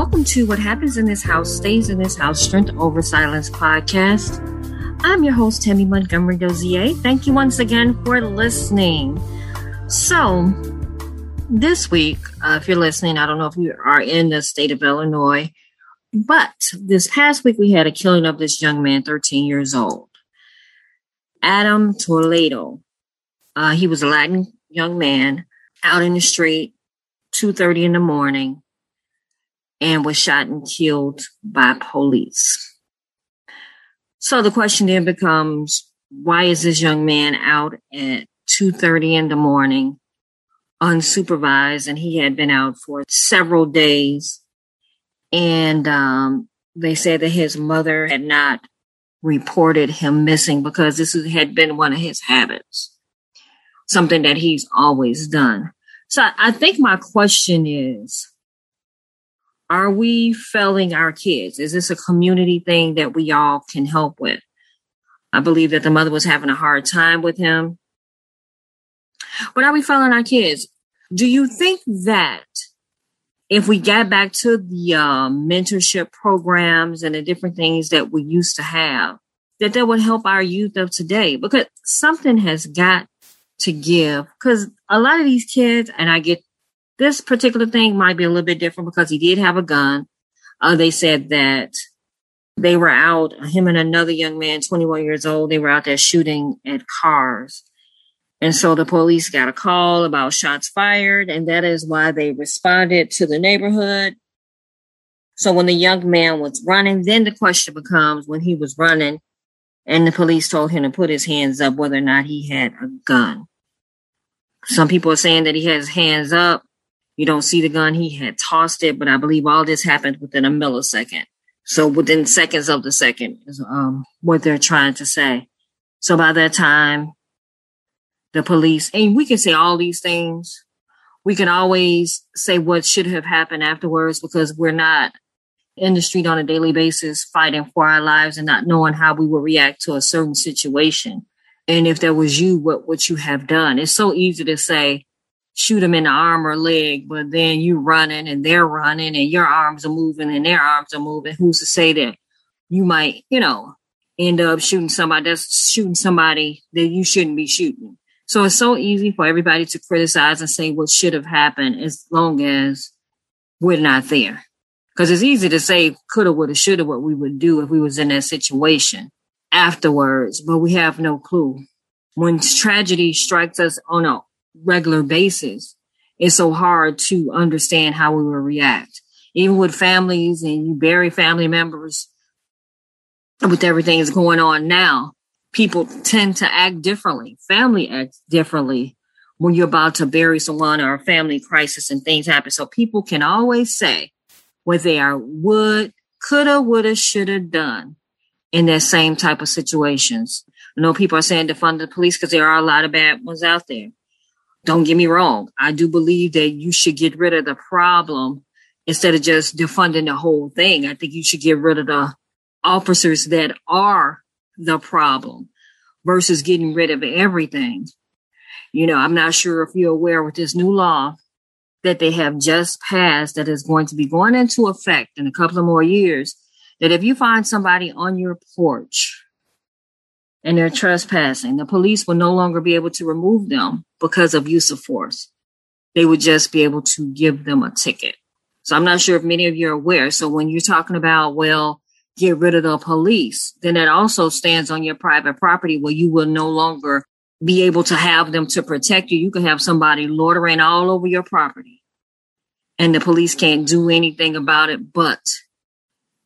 welcome to What Happens in This House Stays in This House Strength Over Silence podcast. I'm your host, Tammy Montgomery Dozier. Thank you once again for listening. So, this week, uh, if you're listening, I don't know if you are in the state of Illinois, but this past week we had a killing of this young man, 13 years old, Adam Toledo. Uh, he was a Latin young man out in the street, 2.30 in the morning and was shot and killed by police. So the question then becomes, why is this young man out at 2.30 in the morning unsupervised and he had been out for several days and um, they said that his mother had not reported him missing because this had been one of his habits something that he's always done so i think my question is are we failing our kids? Is this a community thing that we all can help with? I believe that the mother was having a hard time with him. But are we failing our kids? Do you think that if we get back to the uh, mentorship programs and the different things that we used to have, that that would help our youth of today? Because something has got to give. Because a lot of these kids, and I get this particular thing might be a little bit different because he did have a gun. Uh, they said that they were out, him and another young man, 21 years old, they were out there shooting at cars. And so the police got a call about shots fired, and that is why they responded to the neighborhood. So when the young man was running, then the question becomes when he was running and the police told him to put his hands up whether or not he had a gun. Some people are saying that he has hands up. You don't see the gun. He had tossed it, but I believe all this happened within a millisecond. So within seconds of the second is um, what they're trying to say. So by that time, the police, and we can say all these things. We can always say what should have happened afterwards because we're not in the street on a daily basis fighting for our lives and not knowing how we will react to a certain situation. And if that was you, what would you have done? It's so easy to say, shoot them in the arm or leg, but then you running and they're running and your arms are moving and their arms are moving. Who's to say that you might, you know, end up shooting somebody that's shooting somebody that you shouldn't be shooting. So it's so easy for everybody to criticize and say what should have happened as long as we're not there. Because it's easy to say coulda, woulda, shoulda what we would do if we was in that situation afterwards, but we have no clue. When tragedy strikes us on a regular basis, it's so hard to understand how we will react. Even with families and you bury family members with everything that's going on now, people tend to act differently. Family acts differently when you're about to bury someone or a family crisis and things happen. So people can always say what they are would, coulda, woulda, shoulda done in that same type of situations. I know people are saying defund the police because there are a lot of bad ones out there. Don't get me wrong. I do believe that you should get rid of the problem instead of just defunding the whole thing. I think you should get rid of the officers that are the problem versus getting rid of everything. You know, I'm not sure if you're aware with this new law that they have just passed that is going to be going into effect in a couple of more years that if you find somebody on your porch and they're trespassing, the police will no longer be able to remove them because of use of force. They would just be able to give them a ticket. So I'm not sure if many of you are aware. So when you're talking about, well, get rid of the police, then it also stands on your private property where you will no longer be able to have them to protect you. You can have somebody loitering all over your property and the police can't do anything about it but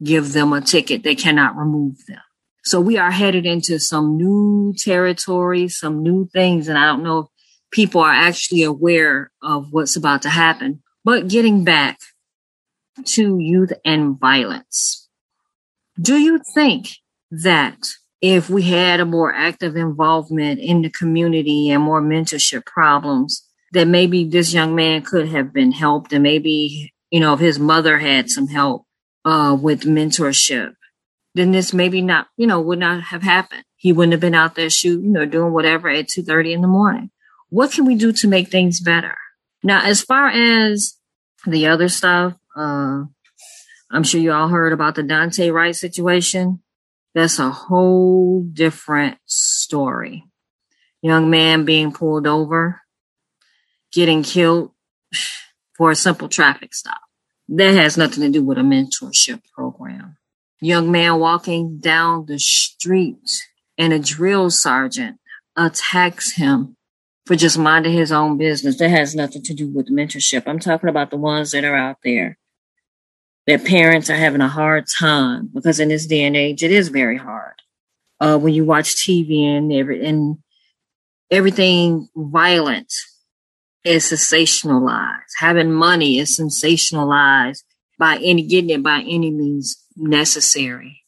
give them a ticket. They cannot remove them. So we are headed into some new territory, some new things. And I don't know if people are actually aware of what's about to happen. But getting back to youth and violence, do you think that if we had a more active involvement in the community and more mentorship problems, that maybe this young man could have been helped and maybe, you know, if his mother had some help uh, with mentorship, then this maybe not, you know, would not have happened. He wouldn't have been out there shooting or doing whatever at 2.30 in the morning. What can we do to make things better? Now, as far as the other stuff, uh, I'm sure you all heard about the Daunte Wright situation. That's a whole different story. Young man being pulled over, getting killed for a simple traffic stop. That has nothing to do with a mentorship program. Young man walking down the street and a drill sergeant attacks him for just minding his own business. That has nothing to do with mentorship. I'm talking about the ones that are out there. Their parents are having a hard time because in this day and age, it is very hard. Uh, when you watch TV and every and everything violent is sensationalized. Having money is sensationalized by any getting it by any means necessary.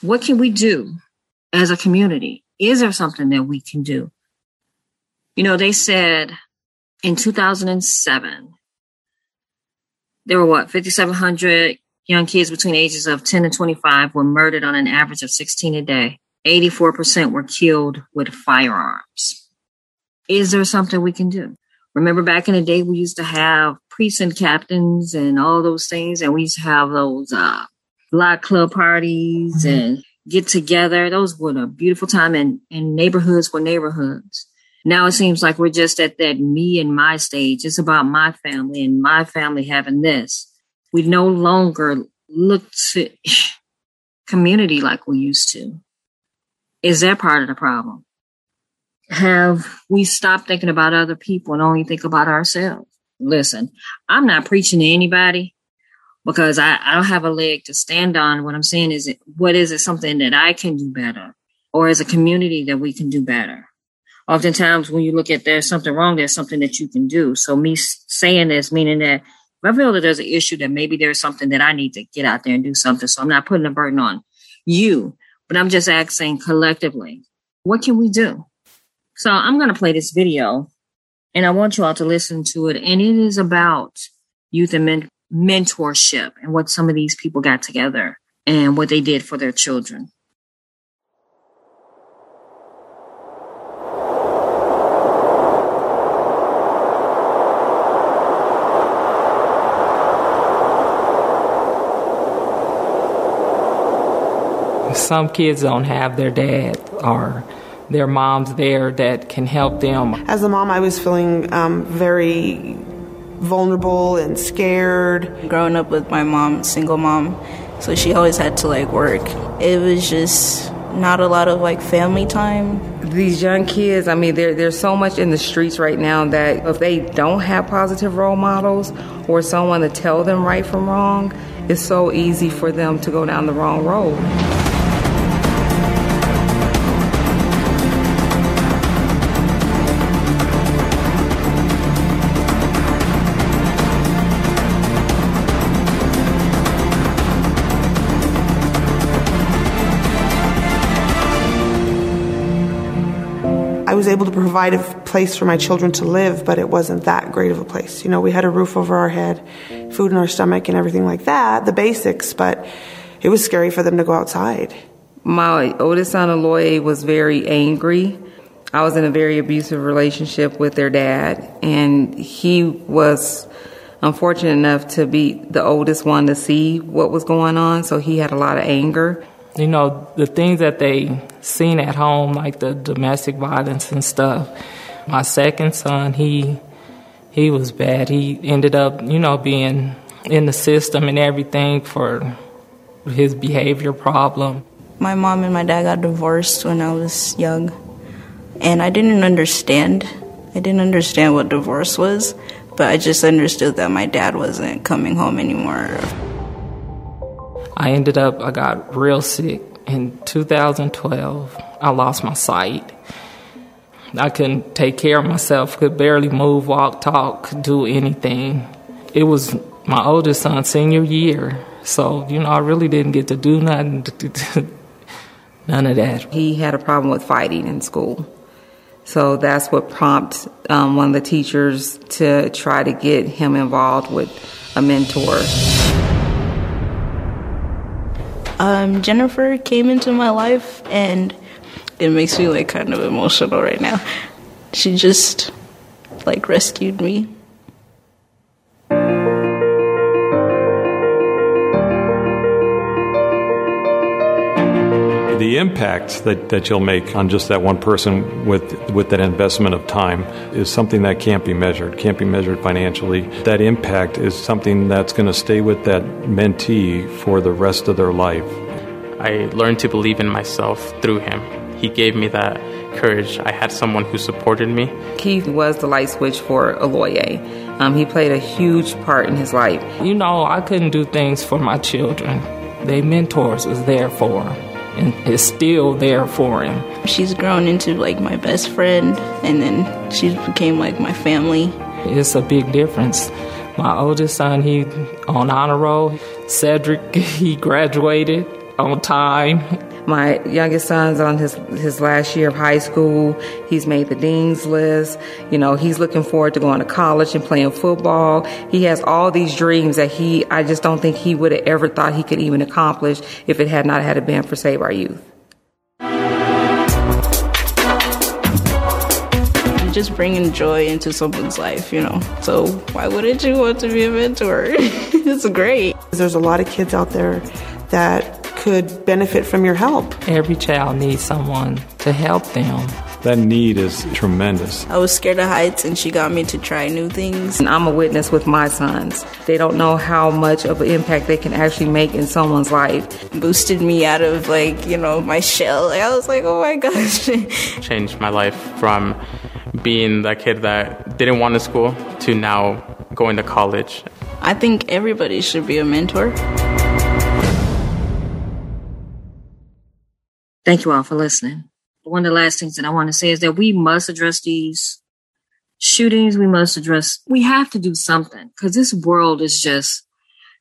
What can we do as a community? Is there something that we can do? You know, they said in 2007, there were what, 5,700 young kids between ages of 10 and 25 were murdered on an average of 16 a day. 84% were killed with firearms. Is there something we can do? Remember back in the day, we used to have precinct captains and all those things, and we used to have those uh, club parties mm-hmm. and get together. Those were a beautiful time, and, and neighborhoods were neighborhoods. Now it seems like we're just at that me and my stage. It's about my family and my family having this. We no longer look to community like we used to. Is that part of the problem? Have we stopped thinking about other people and only think about ourselves? Listen, I'm not preaching to anybody because I, I don't have a leg to stand on. What I'm saying is, what is it something that I can do better or as a community that we can do better? oftentimes when you look at there's something wrong, there's something that you can do. So me saying this, meaning that if I feel that there's an issue, that maybe there's something that I need to get out there and do something. So I'm not putting a burden on you, but I'm just asking collectively, what can we do? So I'm going to play this video and I want you all to listen to it. And it is about youth and men- mentorship and what some of these people got together and what they did for their children. some kids don't have their dad or their moms there that can help them. As a mom, I was feeling um, very vulnerable and scared. Growing up with my mom, single mom, so she always had to like work. It was just not a lot of like family time. These young kids, I mean, there's so much in the streets right now that if they don't have positive role models or someone to tell them right from wrong, it's so easy for them to go down the wrong road. Provide a place for my children to live, but it wasn't that great of a place. You know, we had a roof over our head, food in our stomach, and everything like that, the basics, but it was scary for them to go outside. My oldest son, Aloy, was very angry. I was in a very abusive relationship with their dad, and he was unfortunate enough to be the oldest one to see what was going on, so he had a lot of anger you know, the things that they seen at home, like the domestic violence and stuff. My second son, he he was bad. He ended up, you know, being in the system and everything for his behavior problem. My mom and my dad got divorced when I was young, and I didn't understand. I didn't understand what divorce was, but I just understood that my dad wasn't coming home anymore. I ended up, I got real sick in 2012. I lost my sight. I couldn't take care of myself, could barely move, walk, talk, do anything. It was my oldest son's senior year, so, you know, I really didn't get to do nothing, none of that. He had a problem with fighting in school. So that's what prompted um, one of the teachers to try to get him involved with a mentor um, Jennifer came into my life, and it makes me like kind of emotional right now. She just like rescued me. Impact that, that you'll make on just that one person with with that investment of time is something that can't be measured, can't be measured financially. That impact is something that's going to stay with that mentee for the rest of their life. I learned to believe in myself through him. He gave me that courage. I had someone who supported me. Keith was the light switch for Aloye. Um, he played a huge part in his life. You know, I couldn't do things for my children. They mentors was there for him and is still there for him. She's grown into like my best friend, and then she became like my family. It's a big difference. My oldest son, he on honor roll. Cedric, he graduated on time. My youngest son's on his his last year of high school. He's made the dean's list. You know, he's looking forward to going to college and playing football. He has all these dreams that he I just don't think he would have ever thought he could even accomplish if it had not had been for Save Our Youth. just bringing joy into someone's life, you know. So why wouldn't you want to be a mentor? it's great. There's a lot of kids out there that could benefit from your help. Every child needs someone to help them. That need is tremendous. I was scared of heights, and she got me to try new things. And I'm a witness with my sons. They don't know how much of an impact they can actually make in someone's life. Boosted me out of like you know my shell. I was like, oh my gosh. Changed my life from being that kid that didn't want to school to now going to college. I think everybody should be a mentor. Thank you all for listening. One of the last things that I want to say is that we must address these shootings. We must address, we have to do something because this world is just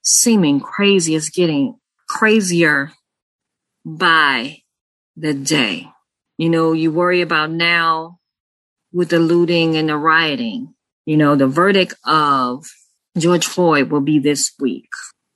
seeming crazy. It's getting crazier by the day. You know, you worry about now with the looting and the rioting. You know, the verdict of George Floyd will be this week.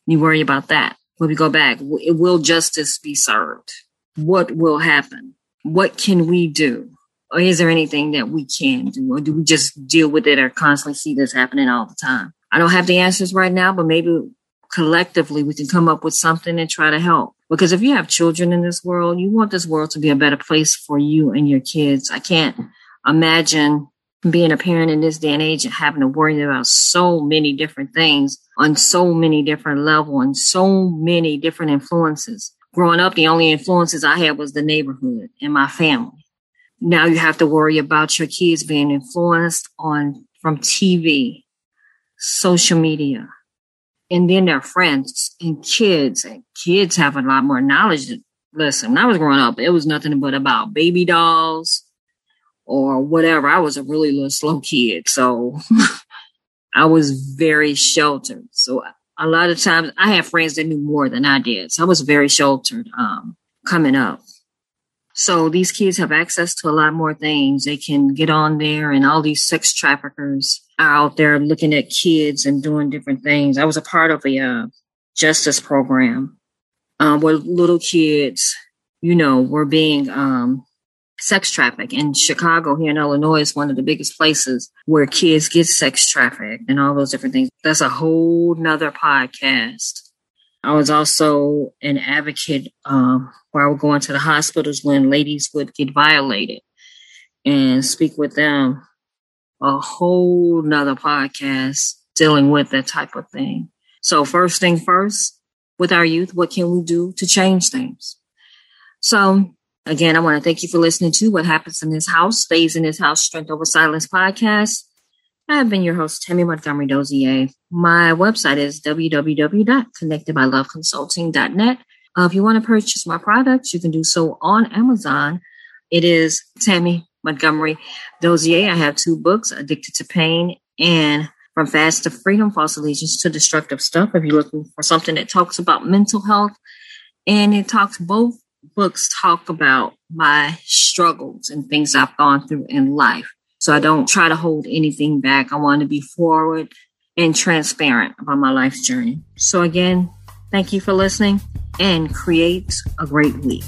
You worry about that. When we go back, will justice be served? What will happen? What can we do? Or is there anything that we can do? Or do we just deal with it or constantly see this happening all the time? I don't have the answers right now, but maybe collectively we can come up with something and try to help. Because if you have children in this world, you want this world to be a better place for you and your kids. I can't imagine being a parent in this day and age and having to worry about so many different things on so many different levels and so many different influences growing up, the only influences I had was the neighborhood and my family. Now you have to worry about your kids being influenced on from TV, social media, and then their friends and kids. And kids have a lot more knowledge. Listen, when I was growing up, it was nothing but about baby dolls or whatever. I was a really little slow kid, so I was very sheltered. So a lot of times I had friends that knew more than I did. So I was very sheltered um, coming up. So these kids have access to a lot more things. They can get on there and all these sex traffickers are out there looking at kids and doing different things. I was a part of a uh, justice program uh, where little kids, you know, were being um, sex traffic in Chicago here in Illinois is one of the biggest places where kids get sex trafficked and all those different things. That's a whole nother podcast. I was also an advocate um, where I would go into the hospitals when ladies would get violated and speak with them. A whole nother podcast dealing with that type of thing. So first thing first, with our youth, what can we do to change things? So Again, I want to thank you for listening to What Happens in This House Stays in This House Strength Over Silence podcast. I have been your host, Tammy Montgomery Dozier. My website is www.connectedbyloveconsulting.net. Uh, if you want to purchase my products, you can do so on Amazon. It is Tammy Montgomery Dozier. I have two books, Addicted to Pain and From Fast to Freedom, False Allegiance to Destructive Stuff. If you're looking for something that talks about mental health and it talks both books talk about my struggles and things I've gone through in life. So I don't try to hold anything back. I want to be forward and transparent about my life's journey. So again, thank you for listening and create a great week.